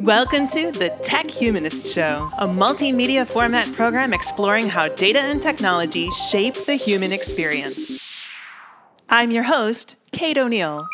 Welcome to the Tech Humanist Show, a multimedia format program exploring how data and technology shape the human experience. I'm your host, Kate O'Neill.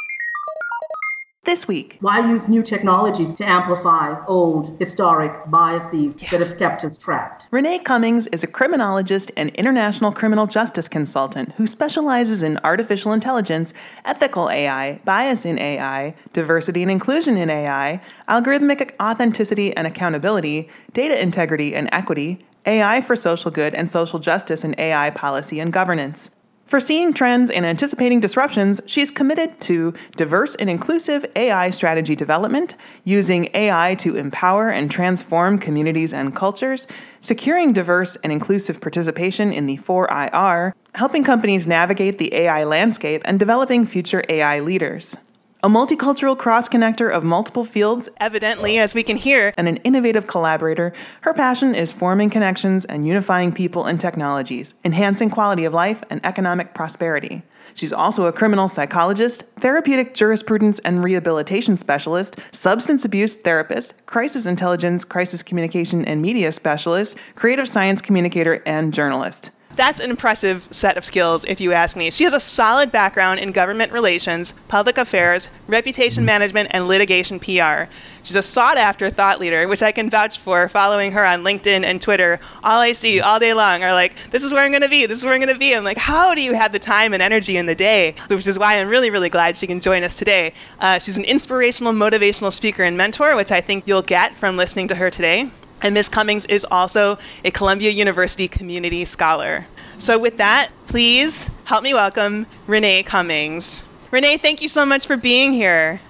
This week, why use new technologies to amplify old historic biases yeah. that have kept us trapped? Renee Cummings is a criminologist and international criminal justice consultant who specializes in artificial intelligence, ethical AI, bias in AI, diversity and inclusion in AI, algorithmic authenticity and accountability, data integrity and equity, AI for social good, and social justice in AI policy and governance. Foreseeing trends and anticipating disruptions, she's committed to diverse and inclusive AI strategy development, using AI to empower and transform communities and cultures, securing diverse and inclusive participation in the 4IR, helping companies navigate the AI landscape, and developing future AI leaders. A multicultural cross connector of multiple fields, evidently, as we can hear, and an innovative collaborator, her passion is forming connections and unifying people and technologies, enhancing quality of life and economic prosperity. She's also a criminal psychologist, therapeutic jurisprudence and rehabilitation specialist, substance abuse therapist, crisis intelligence, crisis communication and media specialist, creative science communicator, and journalist that's an impressive set of skills, if you ask me. She has a solid background in government relations, public affairs, reputation mm-hmm. management, and litigation PR. She's a sought after thought leader, which I can vouch for following her on LinkedIn and Twitter. All I see all day long are like, this is where I'm going to be, this is where I'm going to be. I'm like, how do you have the time and energy in the day? Which is why I'm really, really glad she can join us today. Uh, she's an inspirational, motivational speaker and mentor, which I think you'll get from listening to her today. And Ms. Cummings is also a Columbia University Community Scholar. So, with that, please help me welcome Renee Cummings. Renee, thank you so much for being here.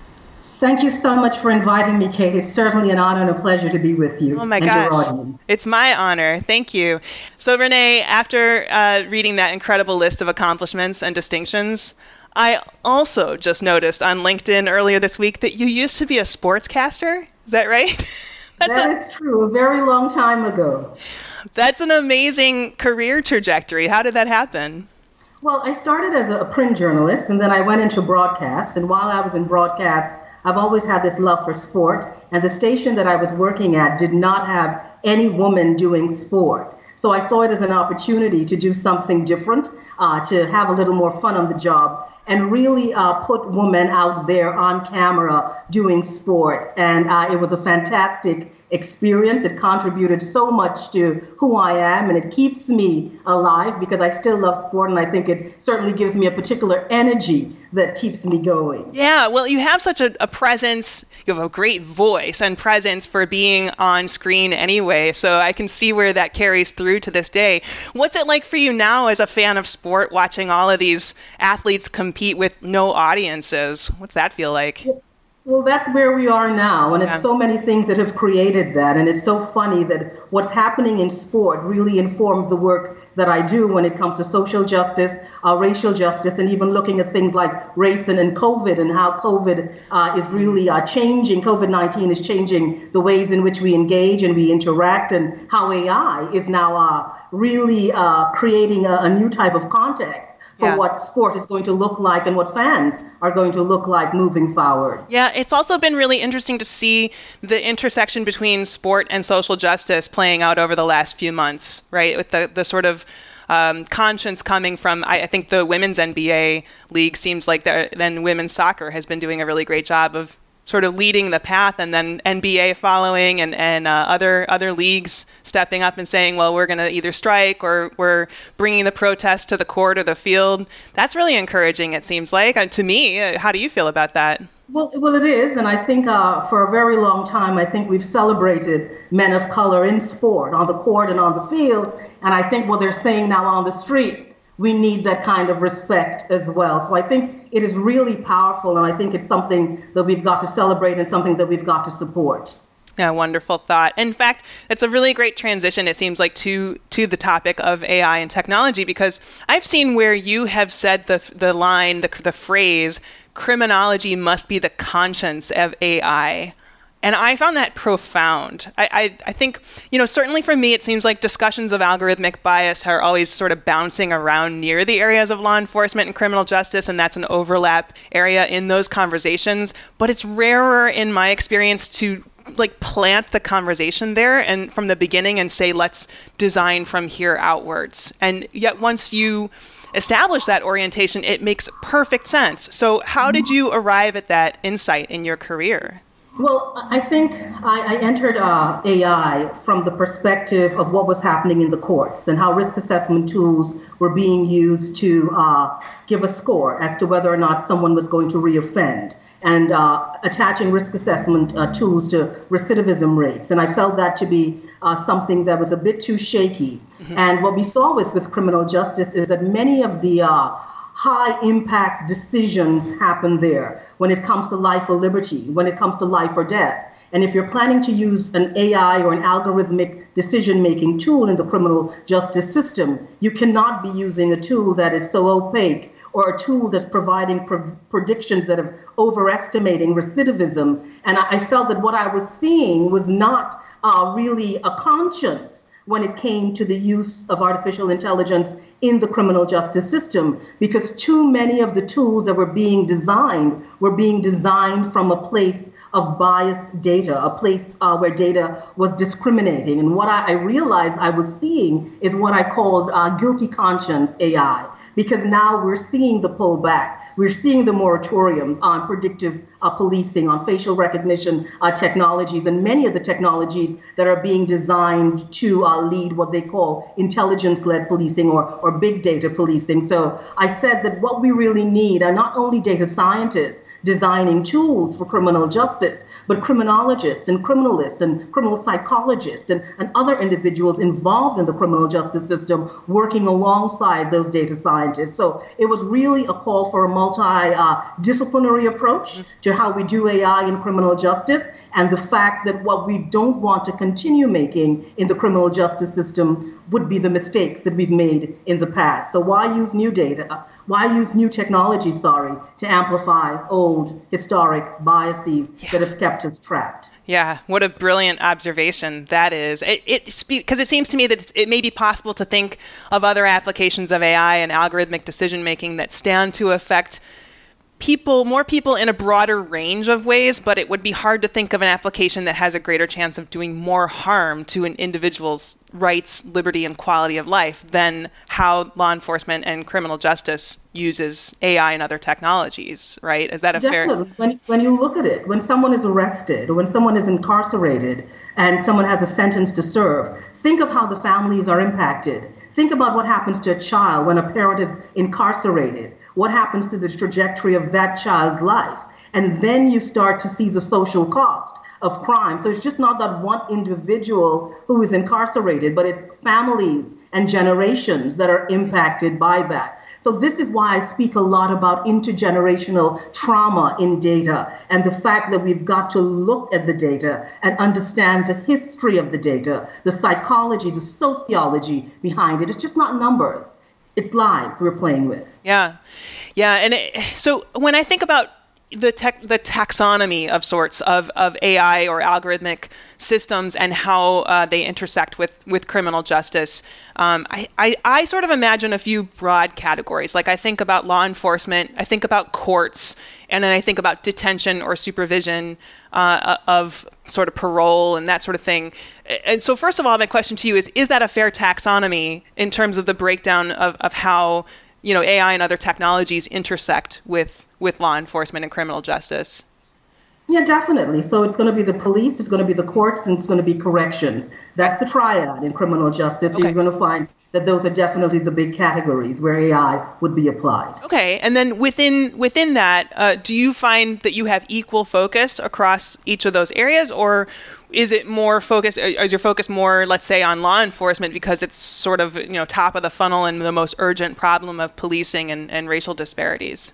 Thank you so much for inviting me, Kate. It's certainly an honor and a pleasure to be with you. Oh my gosh. It's my honor. Thank you. So, Renee, after uh, reading that incredible list of accomplishments and distinctions, I also just noticed on LinkedIn earlier this week that you used to be a sportscaster. Is that right? that a, is true, a very long time ago. That's an amazing career trajectory. How did that happen? Well, I started as a print journalist and then I went into broadcast. And while I was in broadcast, I've always had this love for sport. And the station that I was working at did not have any woman doing sport. So I saw it as an opportunity to do something different, uh, to have a little more fun on the job, and really uh, put women out there on camera doing sport. And uh, it was a fantastic experience. It contributed so much to who I am, and it keeps me alive because I still love sport, and I think it certainly gives me a particular energy that keeps me going. Yeah, well, you have such a, a presence, you have a great voice and presence for being on screen anyway, so I can see where that carries through to this day. What's it like for you now as a fan of sport, watching all of these athletes compete with no audiences? What's that feel like? That's where we are now, and yeah. it's so many things that have created that. And it's so funny that what's happening in sport really informs the work that I do when it comes to social justice, uh, racial justice, and even looking at things like race and, and COVID and how COVID uh, is really uh, changing. COVID 19 is changing the ways in which we engage and we interact, and how AI is now uh, really uh, creating a, a new type of context for yeah. what sport is going to look like and what fans are going to look like moving forward. Yeah, it's also been really interesting to see the intersection between sport and social justice playing out over the last few months, right? With the, the sort of um, conscience coming from, I, I, think the women's NBA league seems like then women's soccer has been doing a really great job of sort of leading the path, and then NBA following, and and uh, other other leagues stepping up and saying, well, we're going to either strike or we're bringing the protest to the court or the field. That's really encouraging. It seems like uh, to me. Uh, how do you feel about that? Well, well, it is, and I think uh, for a very long time, I think we've celebrated men of color in sport, on the court and on the field, and I think what they're saying now on the street we need that kind of respect as well. So I think it is really powerful, and I think it's something that we've got to celebrate and something that we've got to support. Yeah, wonderful thought. In fact, it's a really great transition. It seems like to to the topic of AI and technology because I've seen where you have said the the line, the the phrase, "criminology must be the conscience of AI." And I found that profound. I, I, I, think, you know, certainly for me, it seems like discussions of algorithmic bias are always sort of bouncing around near the areas of law enforcement and criminal justice, and that's an overlap area in those conversations. But it's rarer in my experience to like plant the conversation there and from the beginning and say, let's design from here outwards. And yet, once you establish that orientation, it makes perfect sense. So, how did you arrive at that insight in your career? Well, I think I, I entered uh, AI from the perspective of what was happening in the courts and how risk assessment tools were being used to uh, give a score as to whether or not someone was going to reoffend and uh, attaching risk assessment uh, tools to recidivism rates. And I felt that to be uh, something that was a bit too shaky. Mm-hmm. And what we saw with, with criminal justice is that many of the uh, high impact decisions happen there when it comes to life or liberty, when it comes to life or death. And if you're planning to use an AI or an algorithmic decision making tool in the criminal justice system, you cannot be using a tool that is so opaque or a tool that's providing pre- predictions that are overestimating recidivism. And I, I, felt that what I was seeing was not uh, really a conscience when it came to the use of artificial intelligence in the criminal justice system because too many of the tools that were being designed were being designed from a place of biased data, a place uh, where data was discriminating. And what I, I, realized I was seeing is what I called uh, guilty conscience AI because now we're seeing the pullback. We're seeing the moratorium on predictive uh, policing, on facial recognition uh, technologies, and many of the technologies that are being designed to uh, lead what they call intelligence led policing or, or big data policing. So I said that what we really need are not only data scientists designing tools for criminal justice, but criminologists and criminalists and criminal psychologists and, and other individuals involved in the criminal justice system working alongside those data scientists. So it was really a call for a multi-disciplinary uh, approach to how we do AI in criminal justice and the fact that what we don't want to continue making in the criminal justice system would be the mistakes that we've made in the past. So why use new data? Why use new technology, sorry, to amplify old historic biases yeah. that have kept us trapped? Yeah, what a brilliant observation that is. It it because it seems to me that it may be possible to think of other applications of AI and algorithmic decision making that stand to affect people, more people in a broader range of ways, but it would be hard to think of an application that has a greater chance of doing more harm to an individual's rights, liberty, and quality of life than how law enforcement and criminal justice uses AI and other technologies, right? Is that a Definitely. fair? When, when you look at it, when someone is arrested when someone is incarcerated and someone has a sentence to serve, think of how the families are impacted. Think about what happens to a child when a parent is incarcerated. What happens to the trajectory of that child's life? And then you start to see the social cost of crime. So it's just not that one individual who is incarcerated, but it's families and generations that are impacted by that. So this is why I speak a lot about intergenerational trauma in data and the fact that we've got to look at the data and understand the history of the data, the psychology, the sociology behind it. It's just not numbers. It's lives we're playing with. Yeah. Yeah, and it, so when I think about the tech, the taxonomy of sorts of, of AI or algorithmic systems and how uh, they intersect with, with criminal justice. Um, I, I, I sort of imagine a few broad categories. Like I think about law enforcement, I think about courts, and then I think about detention or supervision uh, of sort of parole and that sort of thing. And so, first of all, my question to you is: Is that a fair taxonomy in terms of the breakdown of, of how you know AI and other technologies intersect with with law enforcement and criminal justice? Yeah, definitely. So it's going to be the police, it's going to be the courts, and it's going to be corrections. That's the triad in criminal justice. Okay. So you're going to find that those are definitely the big categories where AI would be applied. Okay, and then within within that, uh, do you find that you have equal focus across each of those areas, or is it more focused? Is your focus more, let's say, on law enforcement because it's sort of you know top of the funnel and the most urgent problem of policing and, and racial disparities?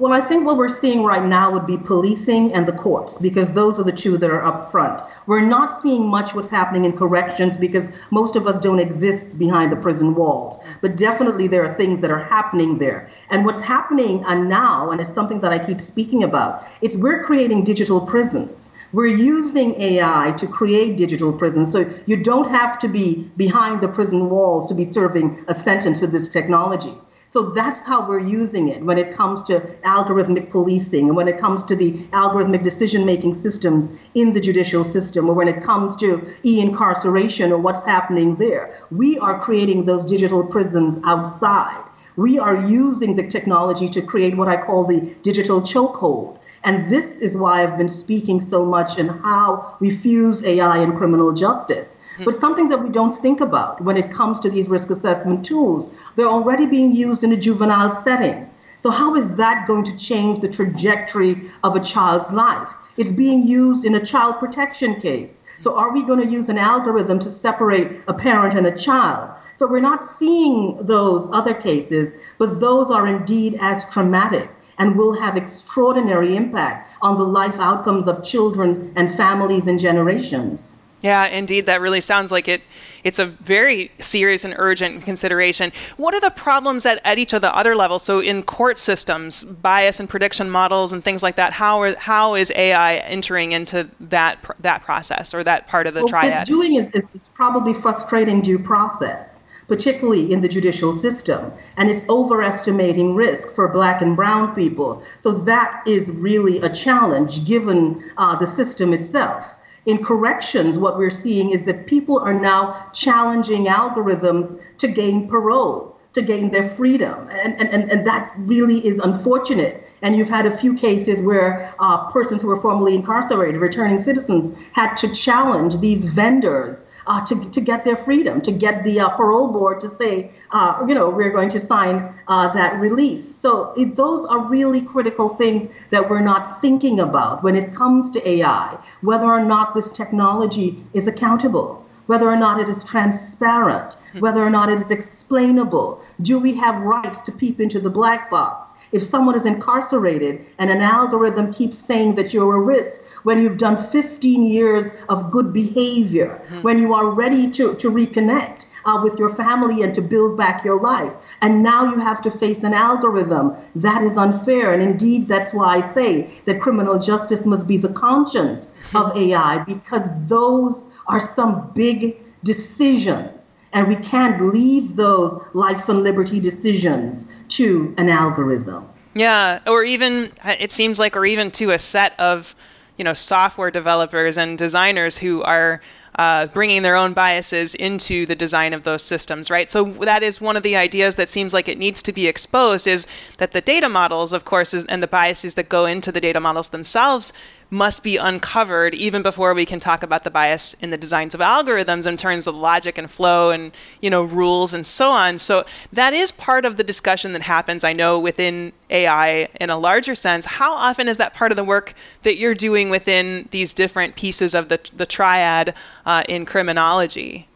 Well, I think what we're seeing right now would be policing and the courts because those are the two that are up front. We're not seeing much what's happening in corrections because most of us don't exist behind the prison walls. But definitely there are things that are happening there. And what's happening uh, now, and it's something that I keep speaking about, it's we're creating digital prisons. We're using AI to create digital prisons. So you don't have to be behind the prison walls to be serving a sentence with this technology. So that's how we're using it when it comes to algorithmic policing and when it comes to the algorithmic decision making systems in the judicial system or when it comes to e incarceration or what's happening there. We are creating those digital prisons outside. We are using the technology to create what I call the digital chokehold. And this is why I've been speaking so much in how we fuse AI and criminal justice Mm-hmm. but something that we don't think about when it comes to these risk assessment tools. They're already being used in a juvenile setting. So, how is that going to change the trajectory of a child's life? It's being used in a child protection case. So, are we going to use an algorithm to separate a parent and a child? So, we're not seeing those other cases, but those are indeed as traumatic and will have extraordinary impact on the life outcomes of children and families and generations. Yeah, indeed, that really sounds like it. It's a very serious and urgent consideration. What are the problems at, at each of the other levels? So, in court systems, bias and prediction models and things like that. How are, how is AI entering into that that process or that part of the well, triad? What it's doing is, is, is probably frustrating due process particularly in the judicial system, and it's overestimating risk for black and brown people. So that is really a challenge given uh, the system itself. In corrections, what we're seeing is that people are now challenging algorithms to gain parole, to gain their freedom. And, and, and, that really is unfortunate. And you've had a few cases where uh, persons who were formerly incarcerated, returning citizens, had to challenge these vendors uh, to, to get their freedom, to get the uh, parole board to say, uh, you know, we're going to sign uh, that release. So it, those are really critical things that we're not thinking about when it comes to AI, whether or not this technology is accountable whether or not it is transparent, hmm. whether or not it is explainable. Do we have rights to peep into the black box? If someone is incarcerated and an algorithm keeps saying that you're a risk when you've done 15 years of good behavior, mm-hmm. when you are ready to, to reconnect, uh, with your family and to build back your life. And now you have to face an algorithm. That is unfair. And indeed, that's why I say that criminal justice must be the conscience of AI because those are some big decisions. And we can't leave those life and liberty decisions to an algorithm. Yeah, or even, it seems like, or even to a set of you know software developers and designers who are uh, bringing their own biases into the design of those systems, right? So that is one of the ideas that seems like it needs to be exposed is that the data models, of course, is, and the biases that go into the data models themselves must be uncovered even before we can talk about the bias in the designs of algorithms in terms of logic and flow and you know rules and so on. So that is part of the discussion that happens i know within ai in a larger sense. How often is that part of the work that you're doing within these different pieces of the, the triad uh, in criminology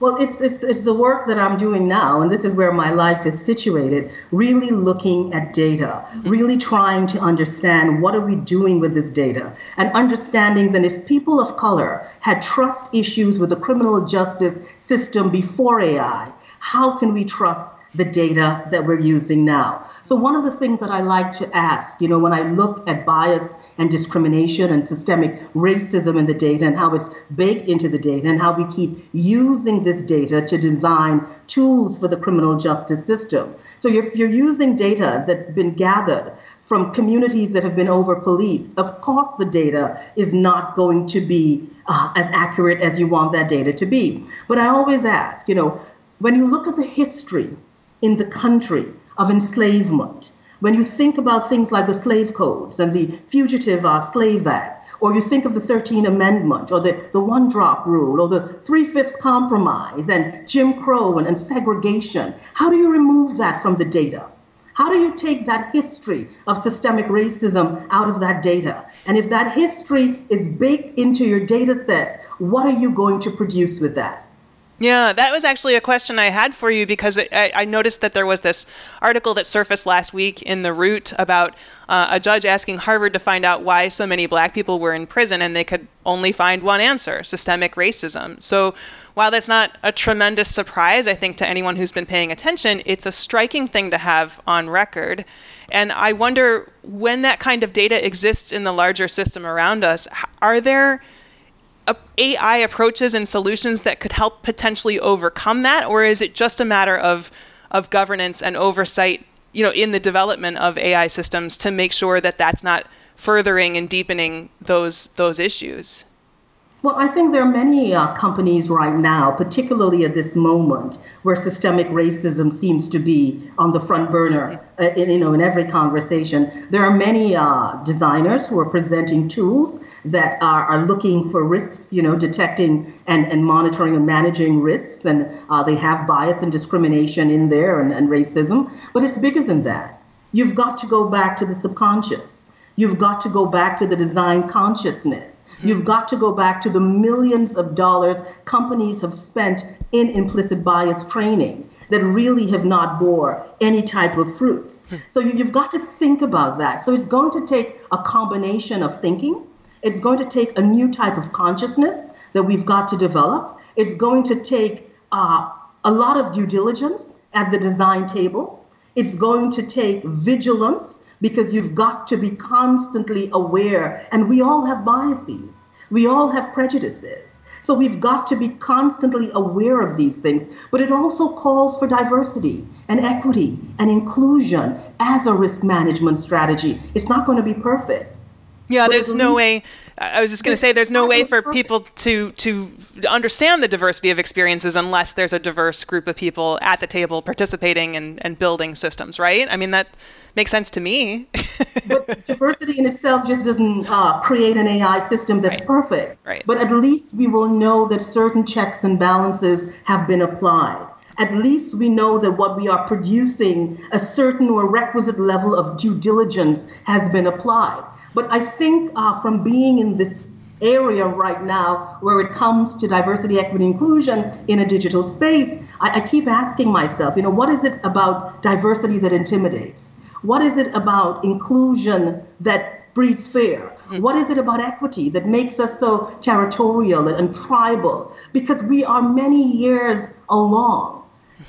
well, it's, it's, it's the work that I'm doing now, and this is where my life is situated, really looking at data, mm-hmm. really trying to understand what are we doing with this data, and understanding that if people of color had trust issues with the criminal justice system before AI, how can we trust the data that we're using now. So, one of the things that I like to ask, you know, when I look at bias and discrimination and systemic racism in the data and how it's baked into the data and how we keep using this data to design tools for the criminal justice system. So, if you're using data that's been gathered from communities that have been over policed, of course, the data is not going to be uh, as accurate as you want that data to be. But I always ask, you know, when you look at the history in the country of enslavement. When you think about things like the slave codes and the Fugitive uh, Slave Act, or you think of the 13th Amendment, or the, the one drop rule, or the three fifths compromise, and Jim Crow and, and segregation, how do you remove that from the data? How do you take that history of systemic racism out of that data? And if that history is baked into your data sets, what are you going to produce with that? Yeah, that was actually a question I had for you because I, I noticed that there was this article that surfaced last week in The Root about uh, a judge asking Harvard to find out why so many black people were in prison, and they could only find one answer systemic racism. So, while that's not a tremendous surprise, I think, to anyone who's been paying attention, it's a striking thing to have on record. And I wonder when that kind of data exists in the larger system around us, are there AI approaches and solutions that could help potentially overcome that, or is it just a matter of of governance and oversight, you know, in the development of AI systems to make sure that that's not furthering and deepening those those issues? Well, I think there are many uh, companies right now, particularly at this moment, where systemic racism seems to be on the front burner. Uh, in, you know, in every conversation, there are many uh, designers who are presenting tools that are, are looking for risks. You know, detecting and, and monitoring and managing risks, and uh, they have bias and discrimination in there and, and racism. But it's bigger than that. You've got to go back to the subconscious. You've got to go back to the design consciousness You've got to go back to the millions of dollars companies have spent in implicit bias training that really have not bore any type of fruits. So you, have got to think about that. So it's going to take a combination of thinking. It's going to take a new type of consciousness that we've got to develop. It's going to take uh, a lot of due diligence at the design table. It's going to take vigilance because you've got to be constantly aware. And we all have biases, we all have prejudices. So we've got to be constantly aware of these things. But it also calls for diversity and equity and inclusion as a risk management strategy. It's not going to be perfect. Yeah, there's no way I was just going to say there's no way for people to to understand the diversity of experiences unless there's a diverse group of people at the table participating and, and building systems, right? I mean that makes sense to me. but diversity in itself just doesn't uh, create an AI system that's right. perfect. Right. But at least we will know that certain checks and balances have been applied at least we know that what we are producing, a certain or requisite level of due diligence has been applied. But I think uh, from being in this area right now where it comes to diversity, equity, inclusion in a digital space, I, I, keep asking myself, you know, what is it about diversity that intimidates? What is it about inclusion that breeds fear? Mm-hmm. What is it about equity that makes us so territorial and, and tribal? Because we are many years along,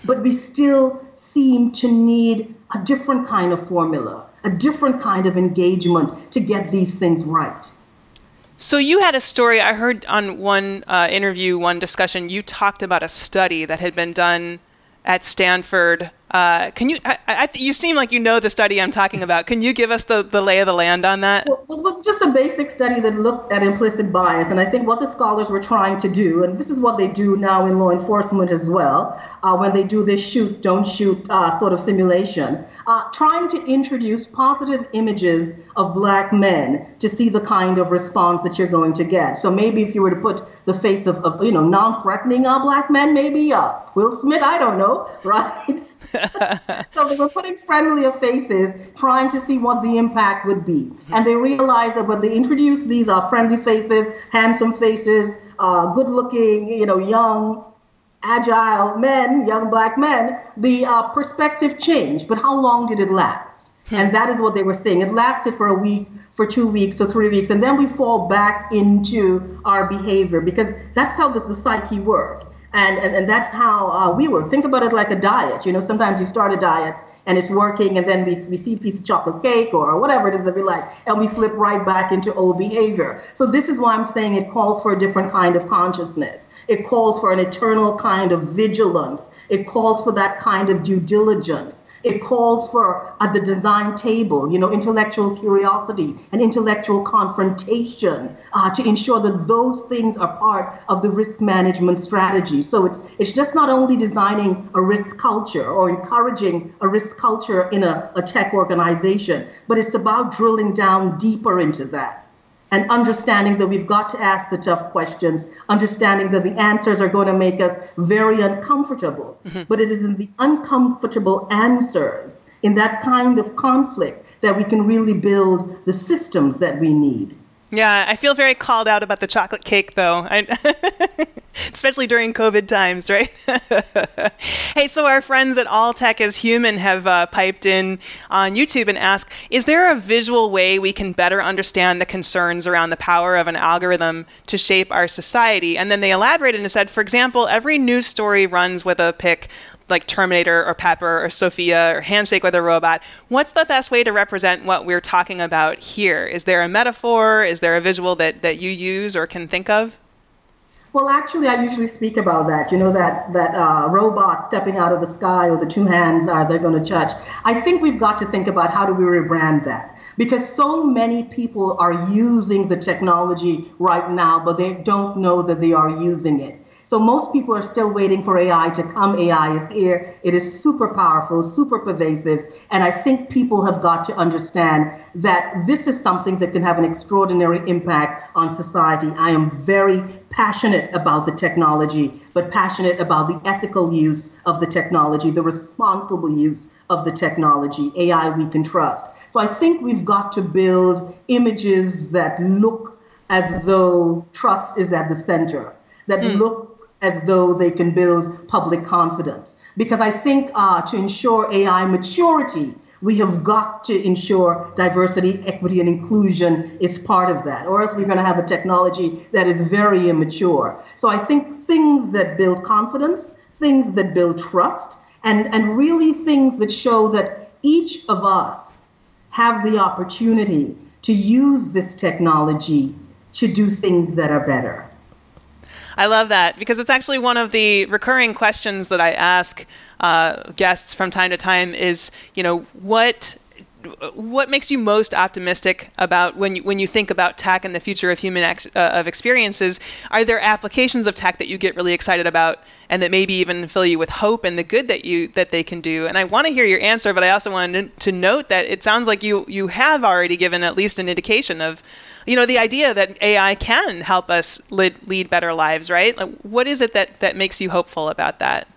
but we still seem to need a different kind of formula a different kind of engagement to get these things right. So you had a story I heard on one uh, interview, one discussion. You talked about a study that had been done at Stanford uh, can you? I, I, you seem like you know the study I'm talking about. Can you give us the, the lay of the land on that? Well, it was just a basic study that looked at implicit bias, and I think what the scholars were trying to do, and this is what they do now in law enforcement as well, uh, when they do this shoot, don't shoot uh, sort of simulation, uh, trying to introduce positive images of black men to see the kind of response that you're going to get. So maybe if you were to put the face of, of you know non-threatening uh, black men, maybe uh, Will Smith, I don't know, right? so they were putting friendlier faces, trying to see what the impact would be. And they realized that when they introduced these uh, friendly faces, handsome faces, uh, good looking, you know, young, agile men, young black men, the uh, perspective changed. But how long did it last? Hmm. And that is what they were saying. It lasted for a week, for two weeks, or three weeks, and then we fall back into our behavior because that's how the, the psyche works. And, and, and that's how uh, we work. Think about it like a diet. You know, sometimes you start a diet and it's working, and then we, we see a piece of chocolate cake or whatever it is that we like, and we slip right back into old behavior. So, this is why I'm saying it calls for a different kind of consciousness. It calls for an eternal kind of vigilance. It calls for that kind of due diligence. It calls for at the design table, you know, intellectual curiosity and intellectual confrontation uh, to ensure that those things are part of the risk management strategy. So it's it's just not only designing a risk culture or encouraging a risk culture in a, a tech organization, but it's about drilling down deeper into that and understanding that we've got to ask the tough questions, understanding that the answers are going to make us very uncomfortable. Mm-hmm. But it is in the uncomfortable answers, in that kind of conflict, that we can really build the systems that we need. Yeah, I feel very called out about the chocolate cake, though. I especially during COVID times, right? hey, so our friends at All Tech is Human have uh, piped in on YouTube and asked Is there a visual way we can better understand the concerns around the power of an algorithm to shape our society? And then they elaborated and said, for example, every news story runs with a pic like Terminator or Pepper or Sophia or Handshake with a Robot. What's the best way to represent what we're talking about here? Is there a metaphor? Is there a visual that, that you use or can think of? Well, actually, I usually speak about that. You know that that uh, robot stepping out of the sky or the two hands uh, they're going to touch. I think we've got to think about how do we rebrand that because so many people are using the technology right now, but they don't know that they are using it. So most people are still waiting for AI to come. AI is here. It is super powerful, super pervasive. And I think people have got to understand that this is something that can have an extraordinary impact on society. I am very passionate about the technology, but passionate about the ethical use of the technology, the responsible use of the technology. AI we can trust. So I think we've got to build images that look as though trust is at the center, that mm. look as though they can build public confidence. Because I think uh, to ensure AI maturity, we have got to ensure diversity, equity, and inclusion is part of that, or else we're going to have a technology that is very immature. So I think things that build confidence, things that build trust, and, and really things that show that each of us have the opportunity to use this technology to do things that are better. I love that because it's actually one of the recurring questions that I ask uh, guests from time to time is, you know, what what makes you most optimistic about when you when you think about tech and the future of human ex, uh, of experiences? Are there applications of tech that you get really excited about and that maybe even fill you with hope and the good that you that they can do? And I want to hear your answer, but I also wanted to note that it sounds like you you have already given at least an indication of you know, the idea that AI can help us lead, lead better lives, right? Like, what is it that, that makes you hopeful about that?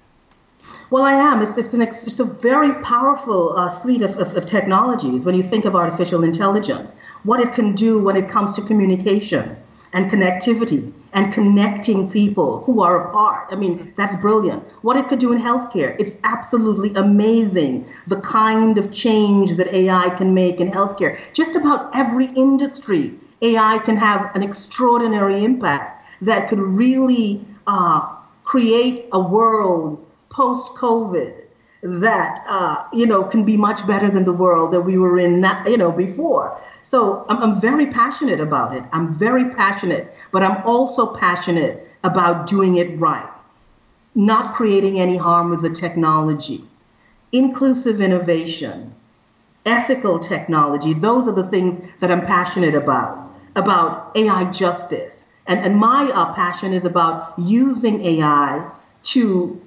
Well, I am. It's, it's, an, it's a very powerful uh, suite of, of, of, technologies when you think of artificial intelligence, what it can do when it comes to communication and connectivity and connecting people who are apart. I mean, that's brilliant. What it could do in healthcare, it's absolutely amazing the kind of change that AI can make in healthcare. Just about every industry AI can have an extraordinary impact that could really uh, create a world post COVID that uh, you know can be much better than the world that we were in you know before. So I'm, I'm very passionate about it. I'm very passionate but i'm also passionate about doing it right. Not creating any harm with the technology. Inclusive innovation. Ethical technology. Those are the things that i'm passionate about about AI justice. And, and my uh, passion is about using AI to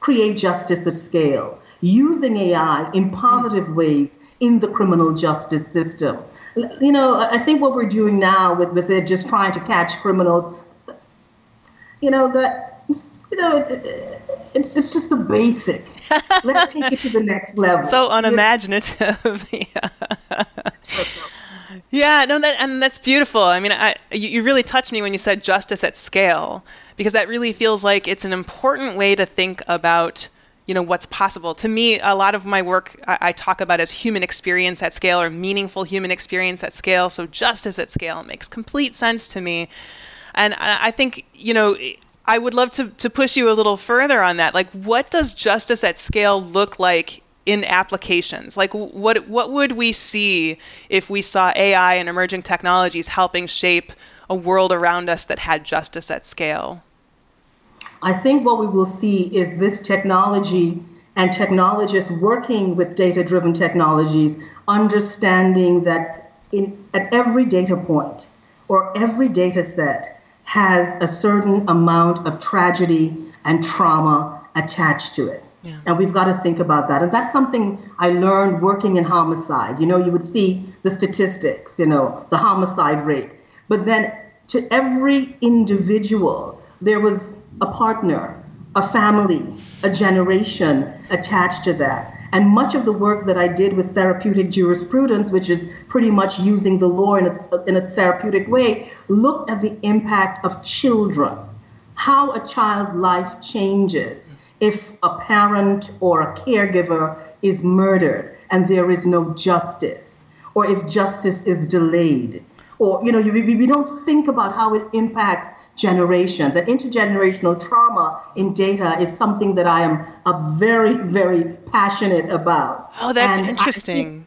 create justice at scale, using AI in positive ways in the criminal justice system. You know, I think what we're doing now with, with it just trying to catch criminals, you know, that, you know, it, it's, it's just the basic. Let's take it to the next level. So unimaginative. yeah. Yeah, no, that and that's beautiful. I mean, I, you, you really touched me when you said justice at scale, because that really feels like it's an important way to think about you know what's possible. To me a lot of my work I, I, talk about as human experience at scale or meaningful human experience at scale so justice at scale makes complete sense to me. And i, I think you know i would love to, to push you a little further on that. Like what does justice at scale look like in applications? Like, what what would we see if we saw AI and emerging technologies helping shape a world around us that had justice at scale? I think what we will see is this technology and technologists working with data-driven technologies, understanding that in at every data point or every data set has a certain amount of tragedy and trauma attached to it. Yeah. And we've got to think about that. And that's something I learned working in homicide. You know, you would see the statistics, you know, the homicide rate. But then to every individual, there was a partner, a family, a generation attached to that. And much of the work that I did with therapeutic jurisprudence, which is pretty much using the law in a, in a therapeutic way, looked at the impact of children how a child's life changes if a parent or a caregiver is murdered and there is no justice, or if justice is delayed. Or, you know, we, we don't think about how it impacts generations. And intergenerational trauma in data is something that I am a very, very passionate about. Oh, that's and interesting.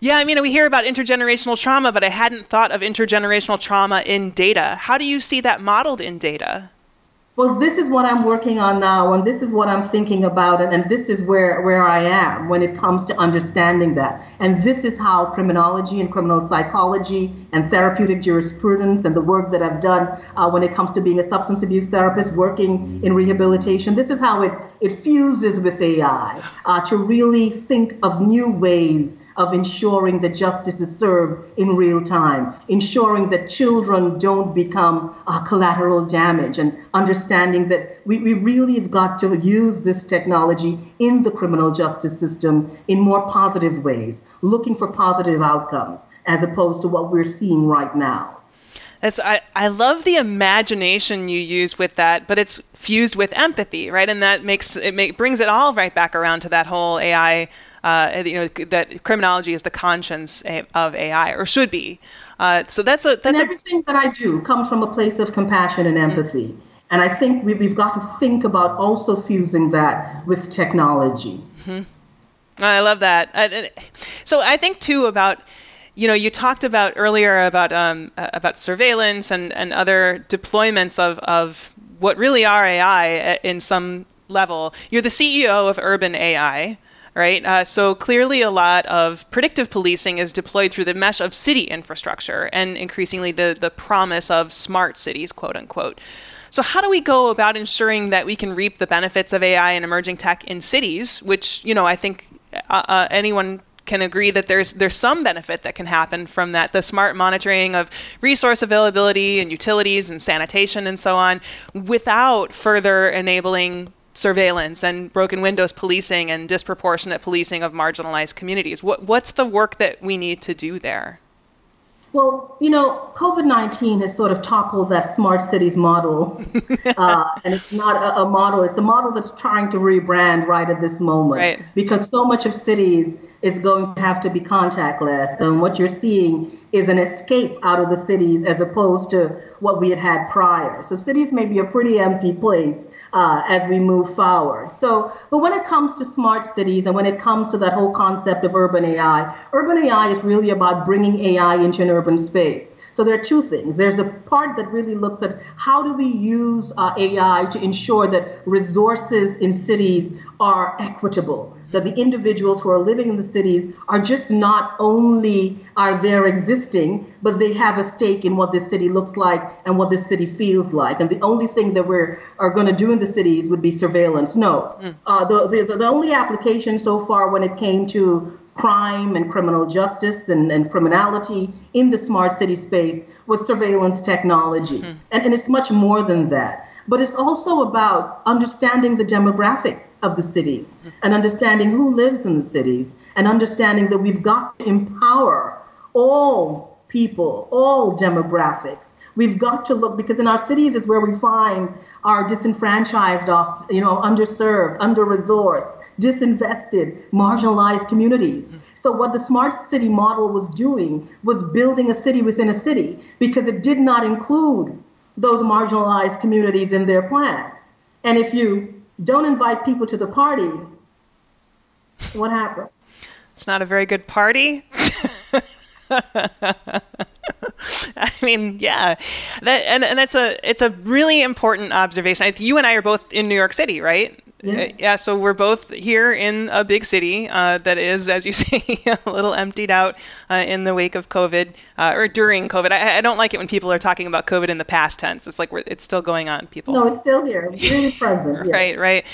Yeah, I mean, we hear about intergenerational trauma, but I hadn't thought of intergenerational trauma in data. How do you see that modeled in data? Well, this is what I'm working on now, and this is what I'm thinking about, and, and this is where, where I am when it comes to understanding that. And this is how criminology and criminal psychology and therapeutic jurisprudence and the work that I've done uh, when it comes to being a substance abuse therapist, working in rehabilitation, this is how it, it fuses with AI uh, to really think of new ways of ensuring that justice is served in real time, ensuring that children don't become uh, collateral damage, and understanding that we, we really have got to use this technology in the criminal justice system in more positive ways, looking for positive outcomes as opposed to what we're seeing right now. That's, I, I love the imagination you use with that, but it's fused with empathy, right? And that makes it make, brings it all right back around to that whole AI uh, you know that criminology is the conscience of AI or should be. Uh, so that's a that's and everything a, that I do comes from a place of compassion and empathy. Mm-hmm. And I think we, we've got to think about also fusing that with technology. Mm-hmm. I love that. so I think too about you know, you talked about earlier about um, about surveillance and, and other deployments of, of what really are AI in some level. You're the CEO of Urban AI, right? Uh, so clearly, a lot of predictive policing is deployed through the mesh of city infrastructure and increasingly the, the promise of smart cities, quote unquote. So, how do we go about ensuring that we can reap the benefits of AI and emerging tech in cities, which, you know, I think uh, uh, anyone can agree that there's there's some benefit that can happen from that the smart monitoring of resource availability and utilities and sanitation and so on without further enabling surveillance and broken windows policing and disproportionate policing of marginalized communities. What, what's the work that we need to do there? Well, you know, COVID 19 has sort of toppled that smart cities model. uh, and it's not a, a, model, it's a model that's trying to rebrand right at this moment. Right. Because so much of cities is going to have to be contactless. And what you're seeing is an escape out of the cities as opposed to what we had had prior. So cities may be a pretty empty place uh, as we move forward. So, but when it comes to smart cities and when it comes to that whole concept of urban AI, urban AI is really about bringing AI into an urban space. So there are two things. There's the part that really looks at how do we use uh, AI to ensure that resources in cities are equitable that the individuals who are living in the cities are just not only are there existing, but they have a stake in what this city looks like and what this city feels like. And the only thing that we're are going to do in the cities would be surveillance. No, mm. uh, the, the the only application so far when it came to crime and criminal justice and, and criminality in the smart city space with surveillance technology. Mm. And, and it's much more than that. But it's also about understanding the demographics of the cities and understanding who lives in the cities and understanding that we've got to empower all people, all demographics. We've got to look because in our cities is where we find our disenfranchised, off, you know, underserved, under-resourced, disinvested, marginalized communities. Mm-hmm. So what the smart city model was doing was building a city within a city because it did not include those marginalized communities in their plans. And if you don't invite people to the party, what happens? It's not a very good party. I mean, yeah, that and, and that's a it's a really important observation. You and I are both in New York City, right? Uh, yeah, so we're both here in a big city uh, that is, as you say, a little emptied out uh, in the wake of COVID uh, or during COVID. I, I, don't like it when people are talking about COVID in the past tense. It's like it's still going on, people. No, it's still here, really present. right, right.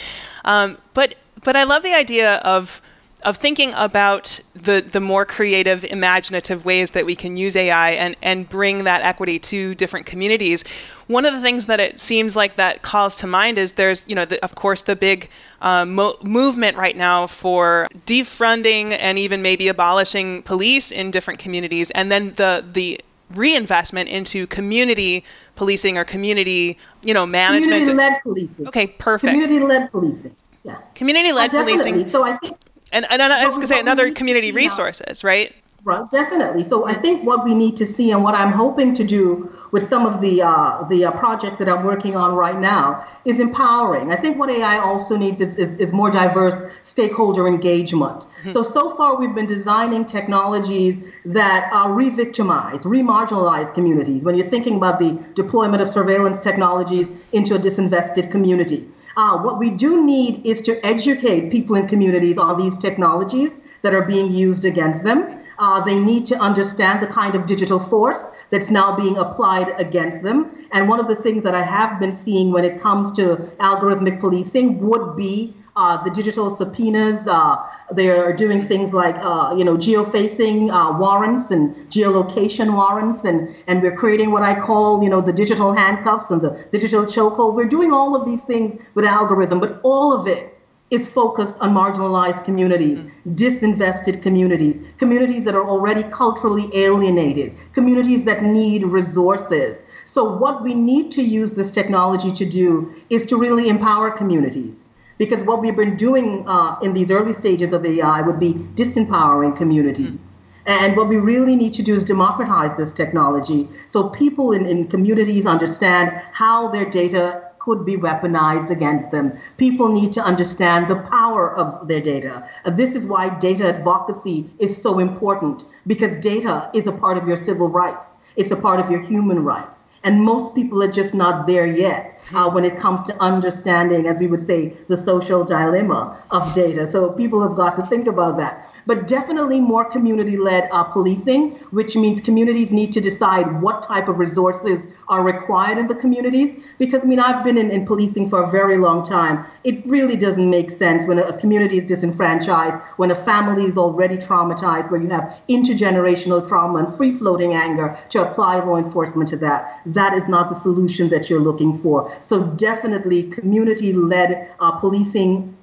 Um, but but I love the idea of of thinking about the the more creative, imaginative ways that we can use AI and and bring that equity to different communities. One of the things that it seems like that calls to mind is there's you know the, of course the big uh, mo- movement right now for defunding and even maybe abolishing police in different communities, and then the the reinvestment into community policing or community, you know, management. Community-led policing. Okay, perfect. Community-led policing. Yeah. Community-led uh, policing. So I think. And, and, and I was going to say another community resources, right? Right, definitely. So I think what we need to see, and what I'm hoping to do with some of the uh, the uh, projects that I'm working on right now, is empowering. I think what AI also needs is, is, is more diverse stakeholder engagement. Mm-hmm. So so far we've been designing technologies that uh, re-victimize, re-marginalize communities. When you're thinking about the deployment of surveillance technologies into a disinvested community, uh, what we do need is to educate people in communities on these technologies that are being used against them. Uh, they need to understand the kind of digital force that's now being applied against them. And one of the things that I have been seeing when it comes to algorithmic policing would be uh, the digital subpoenas. Uh, they are doing things like, uh, you know, geofencing uh, warrants and geolocation warrants, and and we're creating what I call, you know, the digital handcuffs and the digital chokehold. We're doing all of these things with algorithm, but all of it is focused on marginalized communities, mm-hmm. disinvested communities, communities that are already culturally alienated, communities that need resources. So, what we need to use this technology to do is to really empower communities. Because what we've been doing uh, in these early stages of AI would be disempowering communities. Mm-hmm. And what we really need to do is democratize this technology so people in, in communities understand how their data could be weaponized against them. People need to understand the power of their data. Uh, this is why data advocacy is so important because data is a part of your civil rights. It's a part of your human rights. And most people are just not there yet uh, when it comes to understanding, as we would say, the social dilemma of data. So people have got to think about that but definitely more community led uh, policing, which means communities need to decide what type of resources are required in the communities. Because, I mean, I've been in, in policing for a very long time. It really doesn't make sense when a, a community is disenfranchised, when a family is already traumatized, where you have intergenerational trauma and free floating anger to apply law enforcement to that. That is not the solution that you're looking for. So, definitely community led uh, policing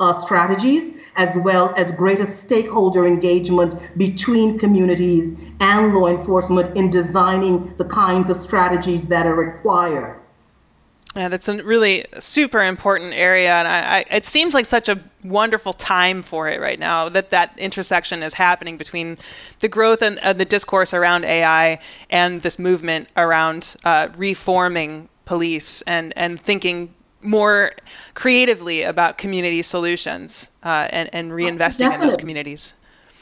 uh, strategies, as well as greater stakeholder engagement between communities and law enforcement in designing the kinds of strategies that are required. Yeah, that's a really super important area, and I, I, it seems like such a wonderful time for it right now that that intersection is happening between the growth and uh, the discourse around AI and this movement around uh, reforming police and and thinking more creatively about community solutions uh, and, and reinvesting in those communities.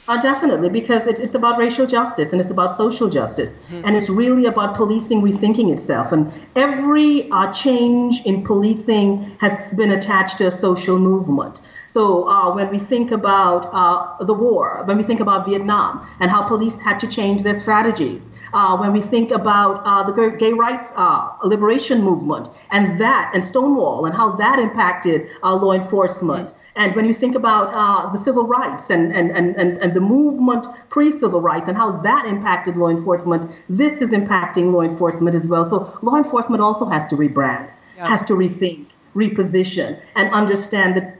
Uh, definitely, because it, it's about racial justice and it's about social justice. Mm-hmm. And it's really about policing rethinking itself. And every uh, change in policing has been attached to a social movement. So uh, when we think about uh, the war, when we think about Vietnam and how police had to change their strategies, uh, when we think about uh, the gay rights uh, liberation movement and that and Stonewall and how that impacted uh, law enforcement. And when you think about uh, the civil rights and, and, and, and, and the movement pre civil rights and how that impacted law enforcement, this is impacting law enforcement as well. So law enforcement also has to rebrand, yeah. has to rethink, reposition, and understand that,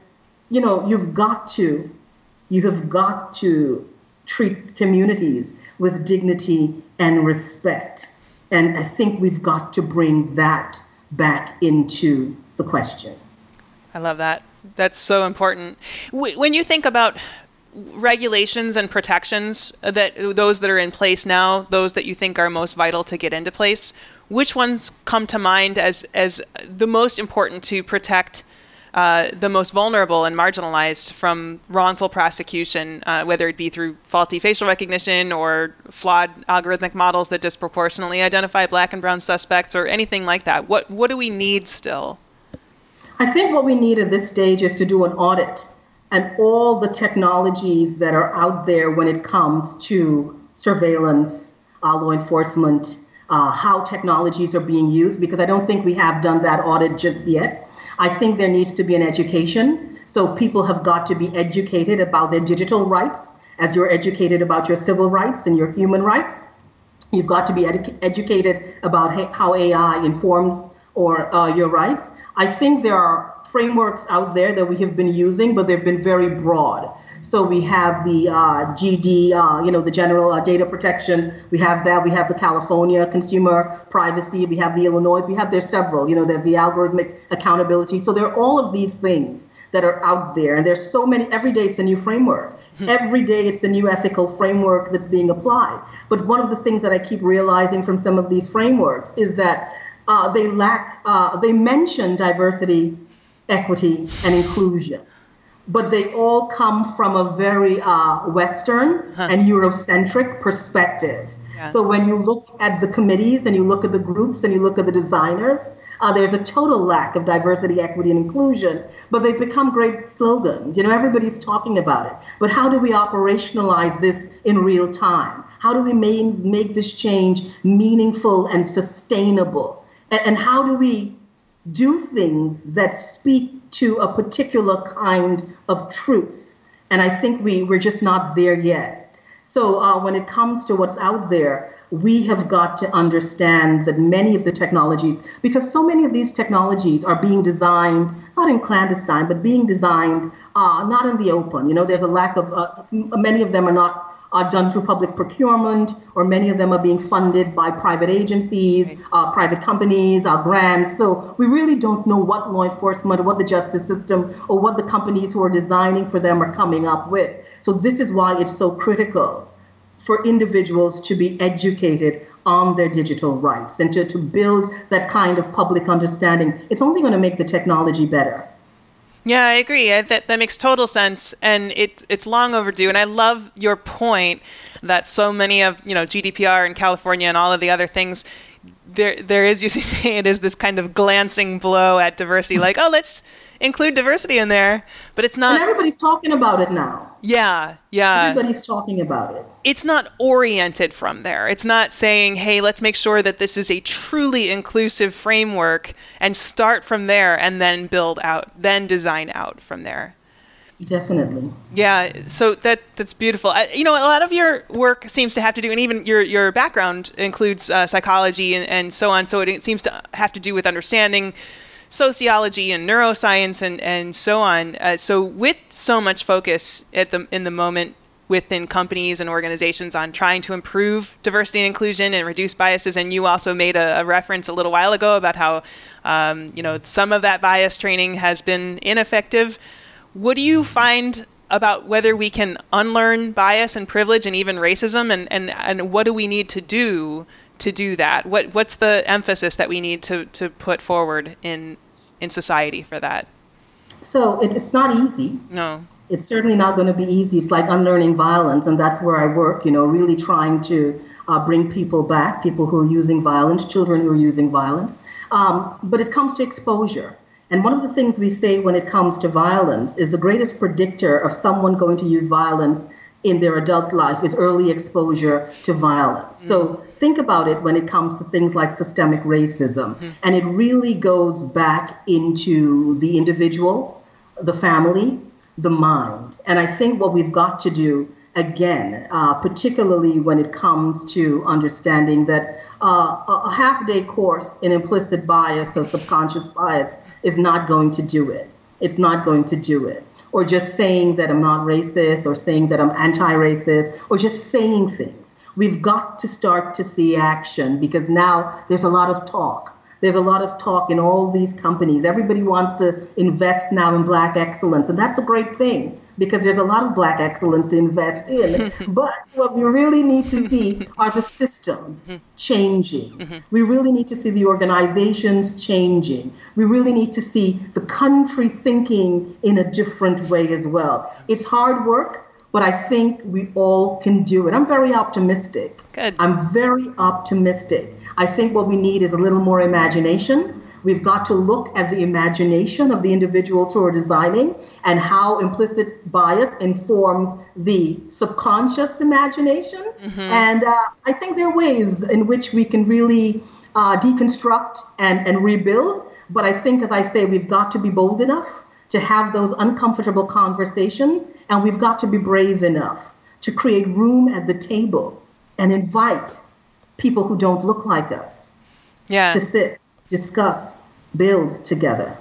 you know, you've got to, you have got to treat communities with dignity and respect. And I think we've got to bring that back into the question. I love that. That's so important. When you think about regulations and protections that those that are in place now, those that you think are most vital to get into place, which ones come to mind as as the most important to protect uh, the most vulnerable and marginalized from wrongful prosecution, uh, whether it be through faulty facial recognition or flawed algorithmic models that disproportionately identify black and brown suspects or anything like that? What what do we need still? I think what we need at this stage is to do an audit and all the technologies that are out there when it comes to surveillance, uh, law enforcement, uh, how technologies are being used, because I don't think we have done that audit just yet. I think there needs to be an education. So people have got to be educated about their digital rights as you're educated about your civil rights and your human rights. You've got to be edu- educated about how AI informs or uh, your rights. I think there are frameworks out there that we have been using, but they've been very broad. So we have the uh, GD, uh, you know, the General uh, Data Protection. We have that. We have the California Consumer Privacy. We have the Illinois. We have there's several. You know, there's the algorithmic accountability. So there are all of these things that are out there, and there's so many. Every day it's a new framework. Hmm. Every day it's a new ethical framework that's being applied. But one of the things that I keep realizing from some of these frameworks is that uh, they lack. Uh, they mention diversity, equity, and inclusion but they all come from a very uh, Western huh. and Eurocentric perspective. Yeah. So when you look at the committees and you look at the groups and you look at the designers, uh, there's a total lack of diversity, equity, and inclusion. But they've become great slogans. You know, everybody's talking about it. But how do we operationalize this in real time? How do we make, make this change meaningful and sustainable? And, and how do we do things that speak to a particular kind of truth. And I think we, we're just not there yet. So uh, when it comes to what's out there, we have got to understand that many of the technologies, because so many of these technologies are being designed not in clandestine, but being designed uh, not in the open. You know, there's a lack of uh, many of them are not are done through public procurement, or many of them are being funded by private agencies, uh, private companies, our grants. So we really don't know what law enforcement or what the justice system or what the companies who are designing for them are coming up with. So this is why it's so critical for individuals to be educated on their digital rights and to, to build that kind of public understanding. It's only going to make the technology better. Yeah, I agree. that that makes total sense, and it it's long overdue. And I love your point that so many of you know GDPR in California and all of the other things. There, there is, you say, it is this kind of glancing blow at diversity. like, oh, let's include diversity in there, but it's not. And everybody's talking about it now. Yeah, yeah. Everybody's talking about it. It's not oriented from there. It's not saying, hey, let's make sure that this is a truly inclusive framework and start from there and then build out, then design out from there. Definitely. Yeah, so that that's beautiful. I, you know, a lot of your work seems to have to do, and even your your background includes uh, psychology and, and so on. So it, it seems to have to do with understanding sociology and neuroscience and, and so on. Uh, so with so much focus at the in the moment within companies and organizations on trying to improve diversity and inclusion and reduce biases. And you also made a, a reference a little while ago about how um, you know some of that bias training has been ineffective. What do you find about whether we can unlearn bias and privilege and even racism and, and, and what do we need to do to do that? What what's the emphasis that we need to, to put forward in in society for that? So it, it's not easy. No. It's certainly not going to be easy. It's like unlearning violence, and that's where I work. You know, really trying to uh, bring people back, people who are using violence, children who are using violence. Um, but it comes to exposure. And one of the things we say when it comes to violence is the greatest predictor of someone going to use violence in their adult life is early exposure to violence. Mm-hmm. So think about it when it comes to things like systemic racism. Mm-hmm. And it really goes back into the individual, the family, the mind. And I think what we've got to do again, uh, particularly when it comes to understanding that uh, a half day course in implicit bias or subconscious bias is not going to do it. It's not going to do it or just saying that I'm not racist or saying that I'm anti racist or just saying things. We've got to start to see action because now there's a lot of talk. There's a lot of talk in all these companies. Everybody wants to invest now in black excellence, and that's a great thing because there's a lot of black excellence to invest in. but what we really need to see are the systems mm-hmm. changing. Mm-hmm. We really need to see the organizations changing. We really need to see the country thinking in a different way as well. It's hard work, but I think we all can do it. I'm very optimistic. Good. I'm very optimistic. I think what we need is a little more imagination We've got to look at the imagination of the individuals who are designing and how implicit bias informs the subconscious imagination. Mm-hmm. And uh, I think there are ways in which we can really uh, deconstruct and, and rebuild. But I think, as I say, we've got to be bold enough to have those uncomfortable conversations, and we've got to be brave enough to create room at the table and invite people who don't look like us yeah. to sit discuss, build together.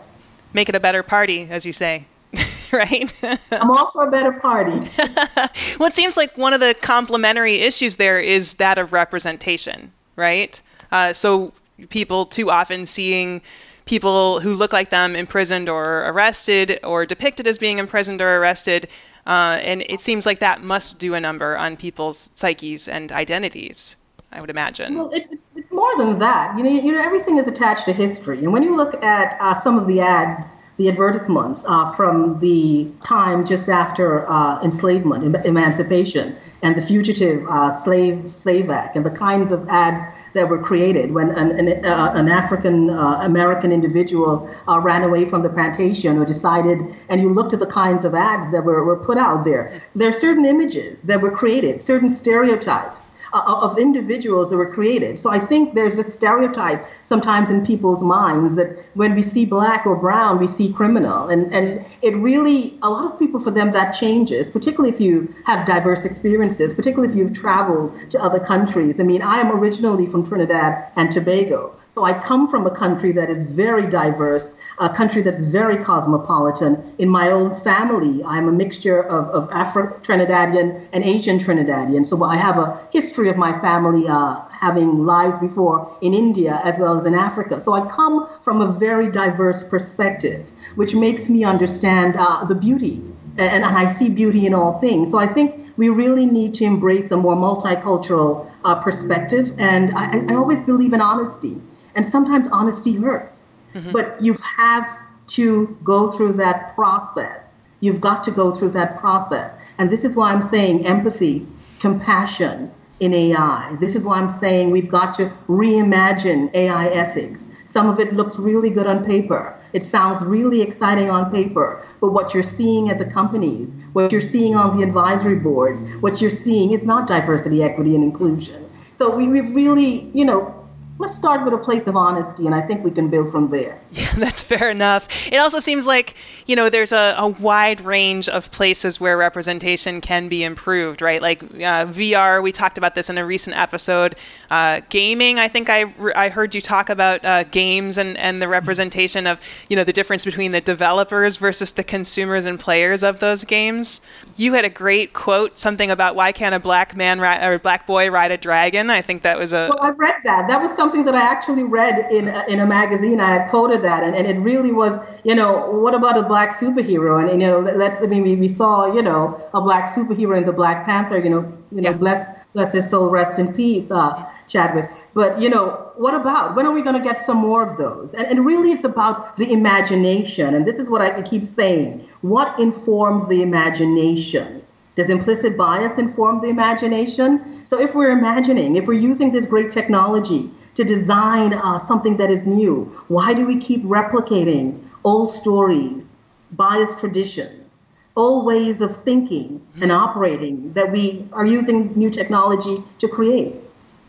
Make it a better party, as you say. right? I'm all for a better party. well, it seems like one of the complementary issues there is that of representation, right? Uh, so people too often seeing people who look like them imprisoned or arrested or depicted as being imprisoned or arrested. Uh, and it seems like that must do a number on people's psyches and identities. I would imagine. Well, it's, it's, it's more than that. You know, you know, everything is attached to history. And when you look at uh, some of the ads the advertisements uh, from the time just after uh, enslavement, em- emancipation, and the Fugitive uh, Slave Slave Act, and the kinds of ads that were created when an, an, uh, an African uh, American individual ran away from the plantation or decided, and you looked at the kinds of ads that were, were put out there. There are certain images that were created, certain stereotypes uh, of individuals that were created. So I think there's a stereotype sometimes in people's minds that when we see black or brown, we see criminal. And, and it really, a lot of people, for them, that changes, particularly if you have diverse experiences, particularly if you've traveled to other countries. I mean, I am originally from Trinidad and Tobago. So I come from a country that is very diverse, a country that's very cosmopolitan. In my own family, I'm a mixture of, of Afro Trinidadian and Asian Trinidadian. So I have a history of my family uh, having lives before in India as well as in Africa. So I come from a very diverse perspective, which makes me understand uh, the beauty. And, and I see beauty in all things. So I think we really need to embrace a more multicultural uh, perspective. And I, I always believe in honesty. And sometimes honesty hurts, mm-hmm. but you have to go through that process. You've got to go through that process. And this is why I'm saying empathy, compassion in AI. This is why I'm saying we've got to reimagine AI ethics. Some of it looks really good on paper. It sounds really exciting on paper. But what you're seeing at the companies, what you're seeing on the advisory boards, what you're seeing is not diversity, equity, and inclusion. So we, we've really, you know, let's start with a place of honesty and i think we can build from there. Yeah that's fair enough. It also seems like you know there's a, a wide range of places where representation can be improved right? Like uh, vr we talked about this in a recent episode. Uh, gaming i think I, I heard you talk about uh, games and, and the representation of you know the difference between the developers versus the consumers and players of those games. You had a great quote something about why can't a black man ri- or black boy ride a dragon? I think that was a well i read that. That was something that I actually read in in a magazine. I had quoted that, and, and it really was, you know, what about a black superhero? And, and you know, let's I mean, we, we saw, you know, a black superhero in the Black Panther. You know, you know, yeah. bless bless his soul, rest in peace, uh, Chadwick. But you know, what about when are we going to get some more of those? And, and really, it's about the imagination. And this is what I keep saying: what informs the imagination? Does implicit bias inform the imagination? So, if we're imagining, if we're using this great technology to design uh, something that is new, why do we keep replicating old stories, biased traditions, old ways of thinking and operating that we are using new technology to create?